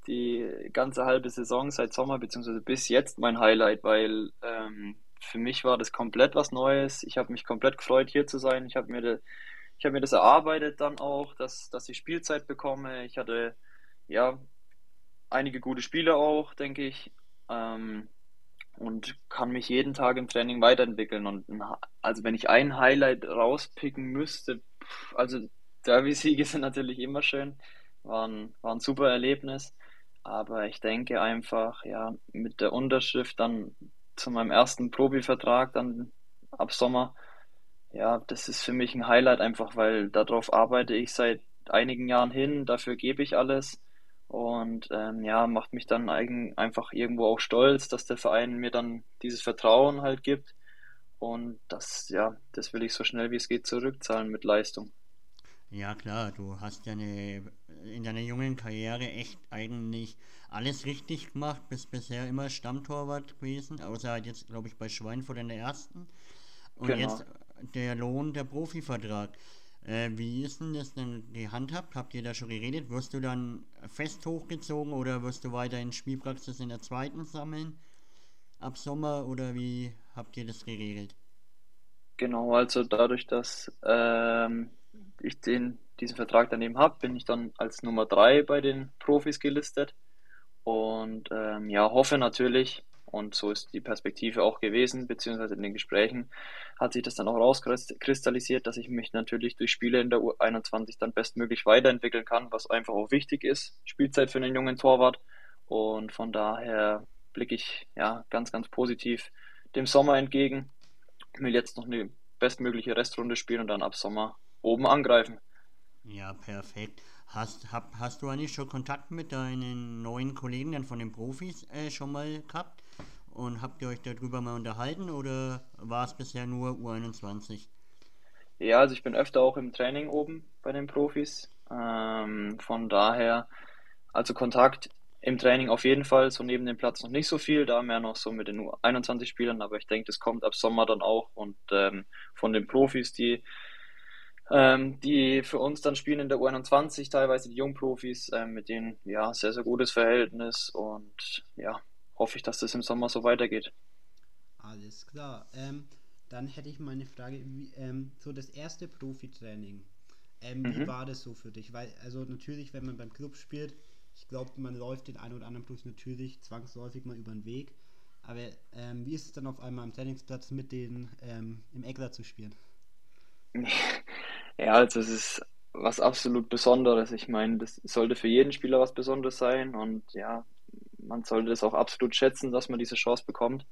die ganze halbe Saison seit Sommer beziehungsweise bis jetzt mein Highlight, weil ähm, für mich war das komplett was Neues. Ich habe mich komplett gefreut, hier zu sein. Ich habe mir, hab mir das erarbeitet dann auch, dass, dass ich Spielzeit bekomme. Ich hatte ja einige gute Spiele auch, denke ich. Ähm, und kann mich jeden Tag im Training weiterentwickeln. Und also wenn ich ein Highlight rauspicken müsste, also Derby-Siege sind natürlich immer schön, waren, war ein super Erlebnis. Aber ich denke einfach, ja, mit der Unterschrift dann zu meinem ersten Profivertrag dann ab Sommer, ja, das ist für mich ein Highlight einfach, weil darauf arbeite ich seit einigen Jahren hin, dafür gebe ich alles. Und ähm, ja, macht mich dann eigen, einfach irgendwo auch stolz, dass der Verein mir dann dieses Vertrauen halt gibt. Und das, ja, das will ich so schnell wie es geht zurückzahlen mit Leistung. Ja klar, du hast ja eine, in deiner jungen Karriere echt eigentlich alles richtig gemacht, bist bisher immer Stammtorwart gewesen, außer halt jetzt, glaube ich, bei Schweinfurt in der ersten. Und genau. jetzt der Lohn, der Profivertrag. Äh, wie ist denn das denn gehandhabt? Habt ihr da schon geredet? Wirst du dann fest hochgezogen oder wirst du weiterhin Spielpraxis in der zweiten sammeln? Ab Sommer oder wie habt ihr das geregelt? Genau, also dadurch, dass ähm, ich den, diesen Vertrag daneben habe, bin ich dann als Nummer 3 bei den Profis gelistet. Und ähm, ja, hoffe natürlich, und so ist die Perspektive auch gewesen, beziehungsweise in den Gesprächen hat sich das dann auch rauskristallisiert, dass ich mich natürlich durch Spiele in der U21 dann bestmöglich weiterentwickeln kann, was einfach auch wichtig ist. Spielzeit für einen jungen Torwart. Und von daher blicke ich ja ganz, ganz positiv dem Sommer entgegen. Ich will jetzt noch eine bestmögliche Restrunde spielen und dann ab Sommer oben angreifen. Ja, perfekt. Hast, hab, hast du eigentlich schon Kontakt mit deinen neuen Kollegen dann von den Profis äh, schon mal gehabt? Und habt ihr euch darüber mal unterhalten oder war es bisher nur U21? Ja, also ich bin öfter auch im Training oben bei den Profis. Ähm, von daher, also Kontakt im Training auf jeden Fall, so neben dem Platz noch nicht so viel, da mehr noch so mit den U21-Spielern, aber ich denke, das kommt ab Sommer dann auch und ähm, von den Profis, die ähm, die für uns dann spielen in der U21, teilweise die Jungprofis, ähm, mit denen ja sehr, sehr gutes Verhältnis und ja, hoffe ich, dass das im Sommer so weitergeht. Alles klar. Ähm, dann hätte ich mal eine Frage, wie, ähm, so das erste Profitraining. Ähm, mhm. Wie war das so für dich? Weil, also natürlich, wenn man beim Club spielt, ich glaube, man läuft den einen oder anderen Plus natürlich zwangsläufig mal über den Weg. Aber ähm, wie ist es dann auf einmal am Trainingsplatz mit denen ähm, im Eckler zu spielen? Ja, also es ist was absolut Besonderes. Ich meine, das sollte für jeden Spieler was Besonderes sein und ja, man sollte es auch absolut schätzen, dass man diese Chance bekommt.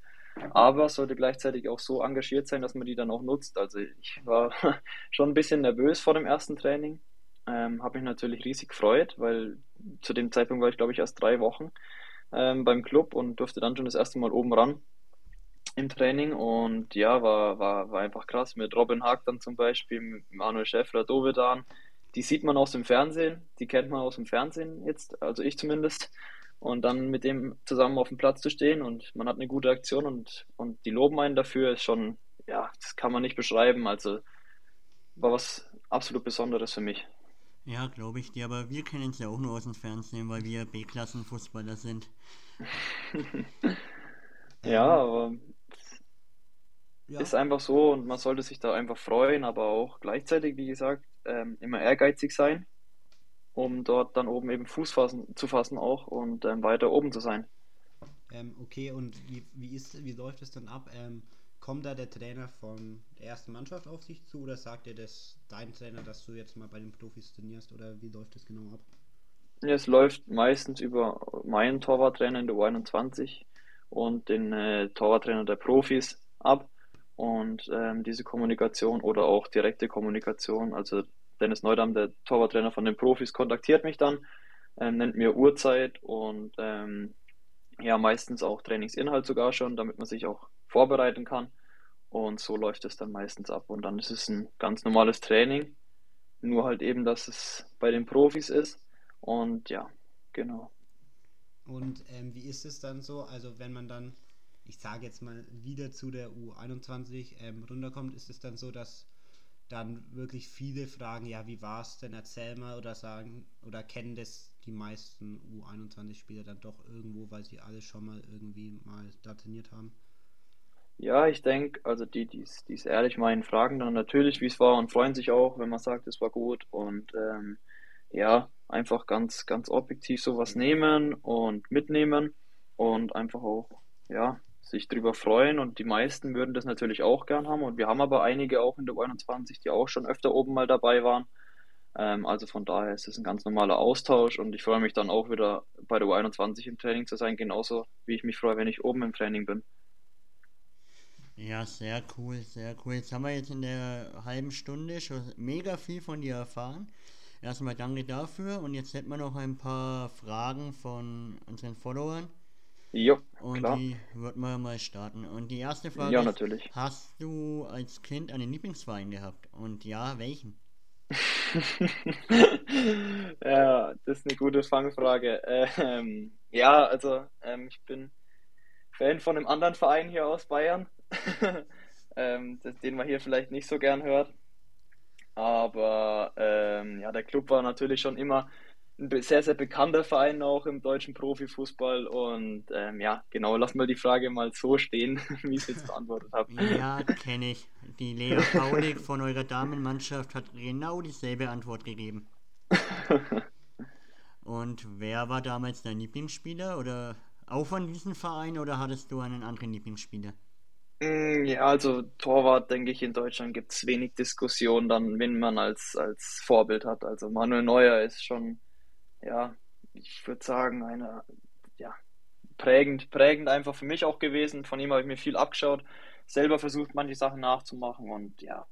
Aber sollte gleichzeitig auch so engagiert sein, dass man die dann auch nutzt. Also ich war schon ein bisschen nervös vor dem ersten Training. Ähm, habe mich natürlich riesig gefreut, weil zu dem Zeitpunkt war ich, glaube ich, erst drei Wochen ähm, beim Club und durfte dann schon das erste Mal oben ran im Training. Und ja, war, war, war einfach krass mit Robin Haag dann zum Beispiel, mit Manuel Schäffler, Dovedan. Die sieht man aus dem Fernsehen, die kennt man aus dem Fernsehen jetzt, also ich zumindest und dann mit dem zusammen auf dem Platz zu stehen und man hat eine gute Aktion und, und die loben einen dafür, ist schon, ja, das kann man nicht beschreiben. Also war was absolut Besonderes für mich. Ja, glaube ich dir, aber wir kennen es ja auch nur aus dem Fernsehen, weil wir B-Klassen-Fußballer sind. ja, aber ja. ist einfach so und man sollte sich da einfach freuen, aber auch gleichzeitig, wie gesagt, ähm, immer ehrgeizig sein um dort dann oben eben Fuß fassen, zu fassen auch und ähm, weiter oben zu sein. Ähm, okay, und wie, wie, ist, wie läuft es dann ab? Ähm, kommt da der Trainer von der ersten Mannschaft auf dich zu oder sagt dir das dein Trainer, dass du jetzt mal bei den Profis trainierst oder wie läuft das genau ab? Es läuft meistens über meinen Torwarttrainer in der U21 und den äh, Torwarttrainer der Profis ab und ähm, diese Kommunikation oder auch direkte Kommunikation, also Dennis Neudam, der Torwarttrainer von den Profis, kontaktiert mich dann, ähm, nennt mir Uhrzeit und ähm, ja, meistens auch Trainingsinhalt sogar schon, damit man sich auch vorbereiten kann. Und so läuft es dann meistens ab. Und dann ist es ein ganz normales Training, nur halt eben, dass es bei den Profis ist. Und ja, genau. Und ähm, wie ist es dann so? Also wenn man dann, ich sage jetzt mal, wieder zu der U21 ähm, runterkommt, ist es dann so, dass dann wirklich viele fragen, ja, wie war es denn, erzähl mal oder sagen, oder kennen das die meisten U21-Spieler dann doch irgendwo, weil sie alle schon mal irgendwie mal da trainiert haben? Ja, ich denke, also die, die es ehrlich meinen, fragen dann natürlich, wie es war und freuen sich auch, wenn man sagt, es war gut und ähm, ja, einfach ganz, ganz objektiv sowas nehmen und mitnehmen und einfach auch, ja, sich drüber freuen und die meisten würden das natürlich auch gern haben und wir haben aber einige auch in der U21, die auch schon öfter oben mal dabei waren. Ähm, also von daher ist es ein ganz normaler Austausch und ich freue mich dann auch wieder bei der U21 im Training zu sein, genauso wie ich mich freue, wenn ich oben im Training bin. Ja, sehr cool, sehr cool. Jetzt haben wir jetzt in der halben Stunde schon mega viel von dir erfahren. Erstmal danke dafür und jetzt hätten wir noch ein paar Fragen von unseren Followern. Jo, und klar. die würden wir mal starten. Und die erste Frage ja, ist, natürlich. hast du als Kind einen Lieblingsverein gehabt? Und ja, welchen? ja, das ist eine gute Fangfrage. Ähm, ja, also ähm, ich bin Fan von einem anderen Verein hier aus Bayern, ähm, den man hier vielleicht nicht so gern hört. Aber ähm, ja, der Club war natürlich schon immer ein sehr, sehr bekannter Verein auch im deutschen Profifußball. Und ähm, ja, genau, lass mal die Frage mal so stehen, wie ich es jetzt beantwortet habe. Ja, kenne ich. Die Lea Paulik von eurer Damenmannschaft hat genau dieselbe Antwort gegeben. Und wer war damals dein Lieblingsspieler? Oder auch von diesem Verein oder hattest du einen anderen Lieblingsspieler? Mm, ja, also Torwart, denke ich, in Deutschland gibt es wenig Diskussion dann, wenn man als, als Vorbild hat. Also Manuel Neuer ist schon ja, ich würde sagen, eine, ja, prägend, prägend einfach für mich auch gewesen. Von ihm habe ich mir viel abgeschaut, selber versucht, manche Sachen nachzumachen und ja,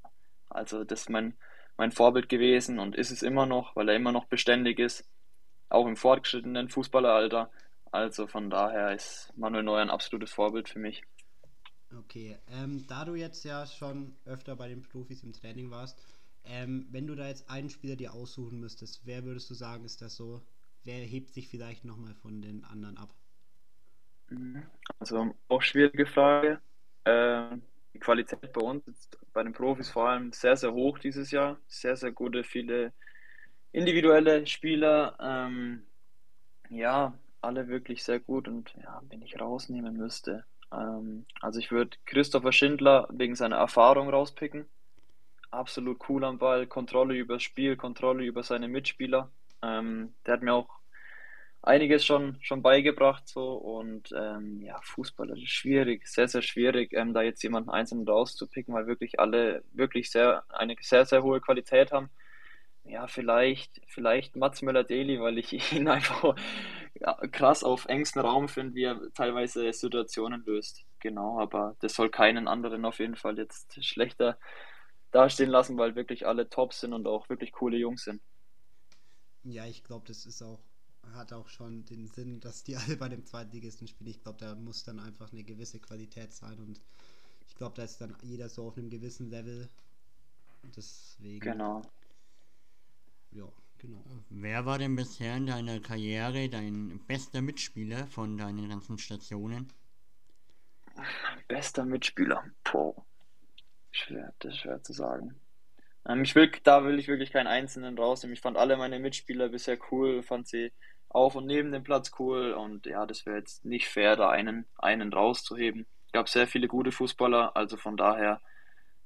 also das ist mein, mein Vorbild gewesen und ist es immer noch, weil er immer noch beständig ist, auch im fortgeschrittenen Fußballeralter. Also von daher ist Manuel Neuer ein absolutes Vorbild für mich. Okay, ähm, da du jetzt ja schon öfter bei den Profis im Training warst, ähm, wenn du da jetzt einen Spieler dir aussuchen müsstest, wer würdest du sagen, ist das so? Wer hebt sich vielleicht nochmal von den anderen ab? Also auch schwierige Frage. Ähm, die Qualität bei uns bei den Profis vor allem sehr, sehr hoch dieses Jahr. Sehr, sehr gute, viele individuelle Spieler. Ähm, ja, alle wirklich sehr gut und ja, wenn ich rausnehmen müsste. Ähm, also ich würde Christopher Schindler wegen seiner Erfahrung rauspicken absolut cool am Ball, Kontrolle über das Spiel, Kontrolle über seine Mitspieler. Ähm, der hat mir auch einiges schon, schon beigebracht so und ähm, ja, Fußball ist schwierig, sehr, sehr schwierig, ähm, da jetzt jemanden einzeln rauszupicken, weil wirklich alle wirklich sehr, eine sehr, sehr hohe Qualität haben. Ja, vielleicht, vielleicht Mats Möller-Deli, weil ich ihn einfach ja, krass auf engstem Raum finde, wie er teilweise Situationen löst. Genau, aber das soll keinen anderen auf jeden Fall jetzt schlechter dastehen lassen, weil wirklich alle top sind und auch wirklich coole Jungs sind. Ja, ich glaube, das ist auch hat auch schon den Sinn, dass die alle bei dem Zweitligisten spielen. Ich glaube, da muss dann einfach eine gewisse Qualität sein und ich glaube, da ist dann jeder so auf einem gewissen Level. Deswegen. Genau. Ja, genau. Wer war denn bisher in deiner Karriere dein bester Mitspieler von deinen ganzen Stationen? Bester Mitspieler? Boah. Schwer, das ist schwer zu sagen. Ähm, ich will, da will ich wirklich keinen Einzelnen rausnehmen. Ich fand alle meine Mitspieler bisher cool, fand sie auf und neben dem Platz cool und ja, das wäre jetzt nicht fair, da einen, einen rauszuheben. Gab sehr viele gute Fußballer, also von daher,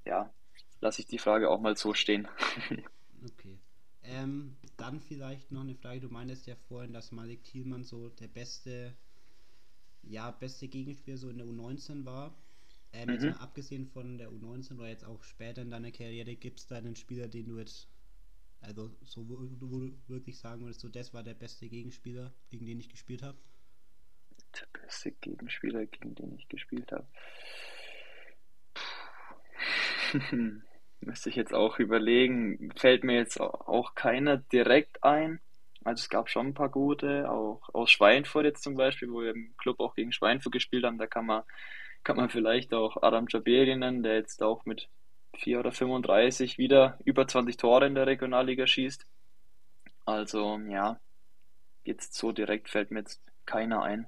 ja, lasse ich die Frage auch mal so stehen. okay. Ähm, dann vielleicht noch eine Frage. Du meintest ja vorhin, dass Malik Thielmann so der beste, ja, beste Gegenspieler so in der U19 war. Ähm, mhm. Jetzt mal abgesehen von der U19 oder jetzt auch später in deiner Karriere, gibt es da einen Spieler, den du jetzt also, so wo du wirklich sagen würdest, so das war der beste Gegenspieler, gegen den ich gespielt habe? Der beste Gegenspieler, gegen den ich gespielt habe. Müsste ich jetzt auch überlegen. Fällt mir jetzt auch keiner direkt ein. Also es gab schon ein paar gute, auch aus Schweinfurt jetzt zum Beispiel, wo wir im Club auch gegen Schweinfurt gespielt haben. Da kann man, kann man vielleicht auch Adam Jaberi nennen, der jetzt auch mit 4 oder 35 wieder über 20 Tore in der Regionalliga schießt. Also ja, jetzt so direkt fällt mir jetzt keiner ein.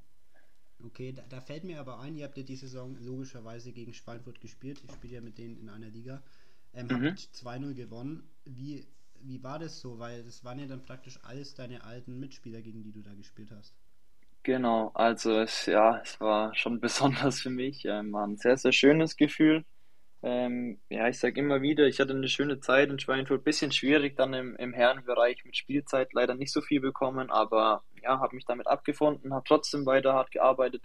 Okay, da, da, fällt mir aber ein, ihr habt ja die Saison logischerweise gegen Schweinfurt gespielt. Ich spiele ja mit denen in einer Liga. Ähm, mhm. Habt 2-0 gewonnen. Wie, wie war das so? Weil das waren ja dann praktisch alles deine alten Mitspieler, gegen die du da gespielt hast. Genau, also es, ja, es war schon besonders für mich. Ähm, war ein sehr, sehr schönes Gefühl. Ähm, ja, ich sage immer wieder, ich hatte eine schöne Zeit in Schweinfurt. Bisschen schwierig dann im, im Herrenbereich mit Spielzeit, leider nicht so viel bekommen, aber ja, habe mich damit abgefunden, habe trotzdem weiter hart gearbeitet.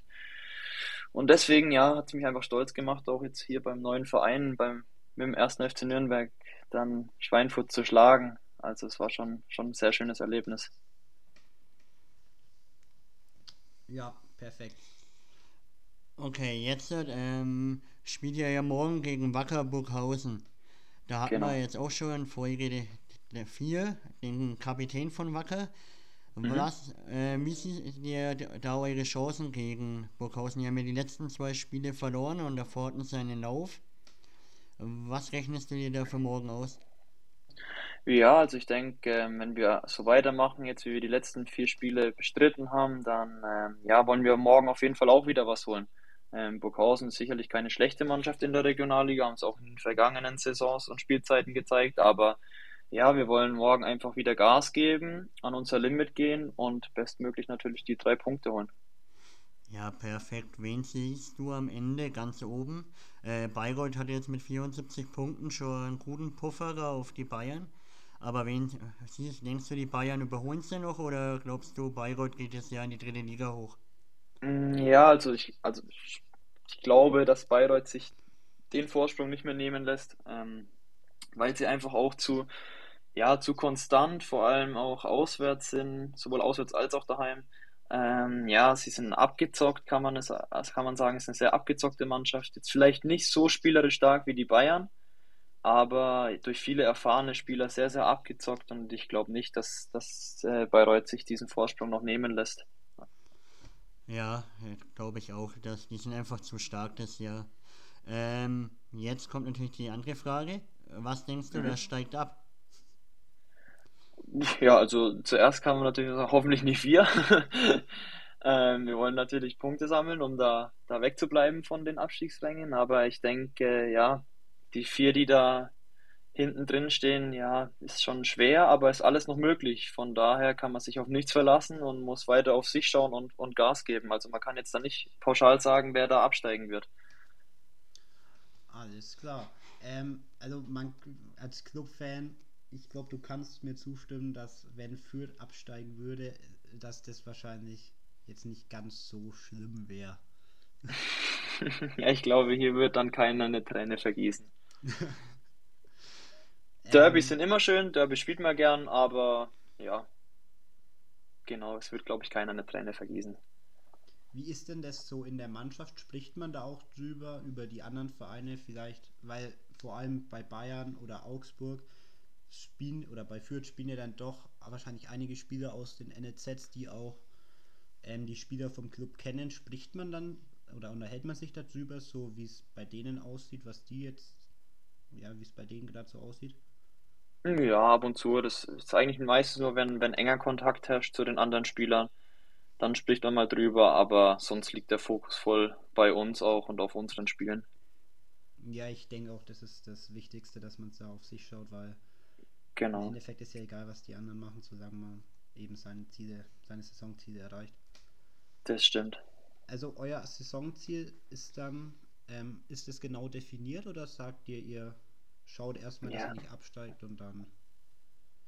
Und deswegen, ja, hat es mich einfach stolz gemacht, auch jetzt hier beim neuen Verein, beim, mit dem ersten FC Nürnberg, dann Schweinfurt zu schlagen. Also es war schon, schon ein sehr schönes Erlebnis. Ja, perfekt. Okay, jetzt ähm, spielt ihr ja morgen gegen Wacker Burghausen. Da hatten genau. wir jetzt auch schon in Folge 4 den Kapitän von Wacker. Mhm. Was, äh, wie seht ihr da eure Chancen gegen Burghausen? Die haben ja die letzten zwei Spiele verloren und davor hatten sie einen Lauf. Was rechnest du dir da für morgen aus? Ja, also ich denke, ähm, wenn wir so weitermachen, jetzt wie wir die letzten vier Spiele bestritten haben, dann ähm, ja, wollen wir morgen auf jeden Fall auch wieder was holen. Ähm, Burghausen ist sicherlich keine schlechte Mannschaft in der Regionalliga, haben es auch in den vergangenen Saisons und Spielzeiten gezeigt, aber ja, wir wollen morgen einfach wieder Gas geben, an unser Limit gehen und bestmöglich natürlich die drei Punkte holen. Ja, perfekt. Wen siehst du am Ende ganz oben? Äh, Bayreuth hat jetzt mit 74 Punkten schon einen guten Puffer auf die Bayern. Aber wen siehst, denkst du, die Bayern überholen sie noch oder glaubst du, Bayreuth geht jetzt ja in die dritte Liga hoch? Mm, ja, also ich, also ich ich glaube, dass Bayreuth sich den Vorsprung nicht mehr nehmen lässt, ähm, weil sie einfach auch zu, ja, zu konstant, vor allem auch auswärts sind, sowohl auswärts als auch daheim. Ähm, ja, sie sind abgezockt, kann man es, also kann man sagen, es ist eine sehr abgezockte Mannschaft. Jetzt vielleicht nicht so spielerisch stark wie die Bayern, aber durch viele erfahrene Spieler sehr, sehr abgezockt und ich glaube nicht, dass, dass äh, Bayreuth sich diesen Vorsprung noch nehmen lässt. Ja, glaube ich auch. Dass die sind einfach zu stark das Jahr. Ähm, jetzt kommt natürlich die andere Frage. Was denkst du, mhm. wer steigt ab? Ja, also zuerst kann man natürlich sagen, hoffentlich nicht wir. ähm, wir wollen natürlich Punkte sammeln, um da, da wegzubleiben von den Abstiegsrängen. Aber ich denke, ja, die vier, die da hinten drin stehen, ja, ist schon schwer, aber ist alles noch möglich. Von daher kann man sich auf nichts verlassen und muss weiter auf sich schauen und, und Gas geben. Also man kann jetzt da nicht pauschal sagen, wer da absteigen wird. Alles klar. Ähm, also man als Clubfan, ich glaube, du kannst mir zustimmen, dass wenn Fürth absteigen würde, dass das wahrscheinlich jetzt nicht ganz so schlimm wäre. ja, ich glaube, hier wird dann keiner eine Träne vergießen. Derbys sind immer schön, Derby spielt man gern, aber ja, genau, es wird, glaube ich, keiner eine Träne vergießen. Wie ist denn das so in der Mannschaft? Spricht man da auch drüber, über die anderen Vereine vielleicht? Weil vor allem bei Bayern oder Augsburg spielen oder bei Fürth spielen ja dann doch wahrscheinlich einige Spieler aus den NLZs, die auch ähm, die Spieler vom Club kennen. Spricht man dann oder unterhält man sich darüber, so wie es bei denen aussieht, was die jetzt, ja, wie es bei denen gerade so aussieht? Ja, ab und zu. Das ist eigentlich meistens nur, wenn, wenn enger Kontakt herrscht zu den anderen Spielern dann spricht man mal drüber, aber sonst liegt der Fokus voll bei uns auch und auf unseren Spielen. Ja, ich denke auch, das ist das Wichtigste, dass man da auf sich schaut, weil genau. im Endeffekt ist ja egal, was die anderen machen, solange man eben seine Ziele, seine Saisonziele erreicht. Das stimmt. Also euer Saisonziel ist dann, ähm, ist es genau definiert oder sagt ihr, ihr schaut erstmal, dass ja. ihr nicht absteigt und dann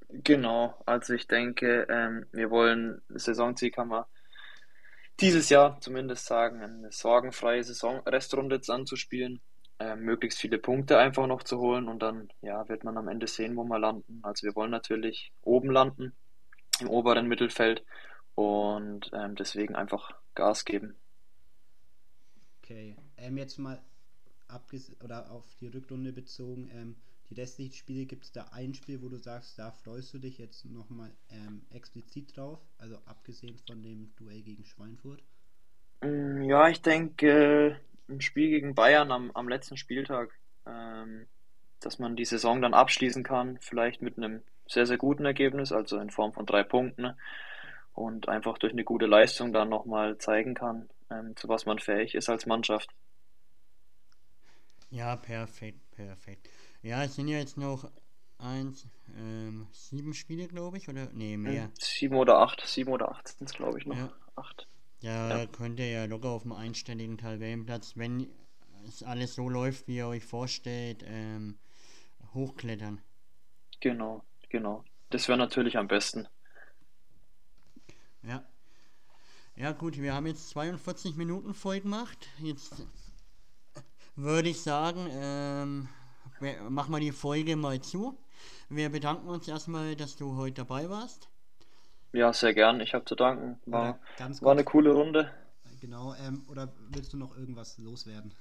Genau, also ich denke, ähm, wir wollen Saisonziel kann man dieses Jahr zumindest sagen, eine sorgenfreie Saison Restrunde jetzt anzuspielen, äh, möglichst viele Punkte einfach noch zu holen und dann ja, wird man am Ende sehen, wo wir landen. Also wir wollen natürlich oben landen, im oberen Mittelfeld und ähm, deswegen einfach Gas geben. Okay, ähm, jetzt mal oder auf die Rückrunde bezogen, ähm, die restlichen Spiele gibt es da ein Spiel, wo du sagst, da freust du dich jetzt nochmal ähm, explizit drauf, also abgesehen von dem Duell gegen Schweinfurt? Mm, ja, ich denke, äh, ein Spiel gegen Bayern am, am letzten Spieltag, ähm, dass man die Saison dann abschließen kann, vielleicht mit einem sehr, sehr guten Ergebnis, also in Form von drei Punkten und einfach durch eine gute Leistung dann nochmal zeigen kann, ähm, zu was man fähig ist als Mannschaft. Ja, perfekt, perfekt. Ja, es sind ja jetzt noch eins, ähm, sieben Spiele, glaube ich, oder? Nee, mehr. Hm, sieben oder acht, sieben oder acht sind es, glaube ich, noch. Ja. Acht. Ja, ja, könnt ihr ja locker auf dem einstelligen Tabellenplatz, wenn es alles so läuft, wie ihr euch vorstellt, ähm, hochklettern. Genau, genau. Das wäre natürlich am besten. Ja. Ja gut, wir haben jetzt 42 Minuten voll gemacht. Jetzt würde ich sagen, ähm, machen wir die Folge mal zu. Wir bedanken uns erstmal, dass du heute dabei warst. Ja, sehr gern. Ich habe zu danken. War, war eine coole Runde. Genau, ähm, oder willst du noch irgendwas loswerden?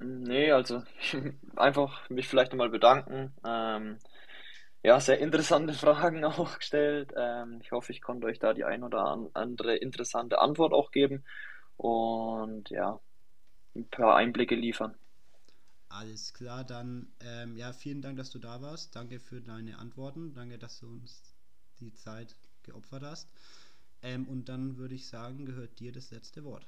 Nee, also einfach mich vielleicht nochmal bedanken. Ähm, ja, sehr interessante Fragen auch gestellt. Ähm, ich hoffe, ich konnte euch da die ein oder andere interessante Antwort auch geben und ja, ein paar Einblicke liefern. Alles klar, dann ähm, ja, vielen Dank, dass du da warst. Danke für deine Antworten. Danke, dass du uns die Zeit geopfert hast. Ähm, und dann würde ich sagen, gehört dir das letzte Wort.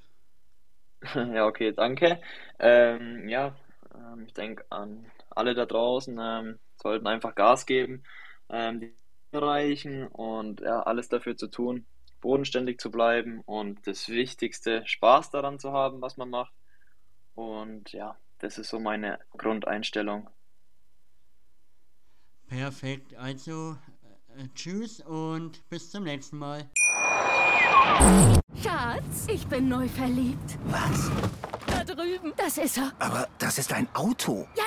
Ja, okay, danke. Ähm, ja, ähm, ich denke an alle da draußen, ähm, sollten einfach Gas geben, ähm, die erreichen und ja, alles dafür zu tun, bodenständig zu bleiben und das Wichtigste, Spaß daran zu haben, was man macht. Und ja, das ist so meine Grundeinstellung. Perfekt. Also, äh, tschüss und bis zum nächsten Mal. Schatz, ich bin neu verliebt. Was? Da drüben. Das ist er. Aber das ist ein Auto. Ja,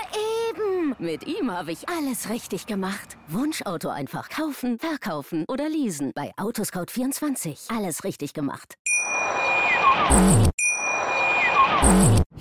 eben. Mit ihm habe ich alles richtig gemacht. Wunschauto einfach kaufen, verkaufen oder leasen. Bei Autoscout24. Alles richtig gemacht.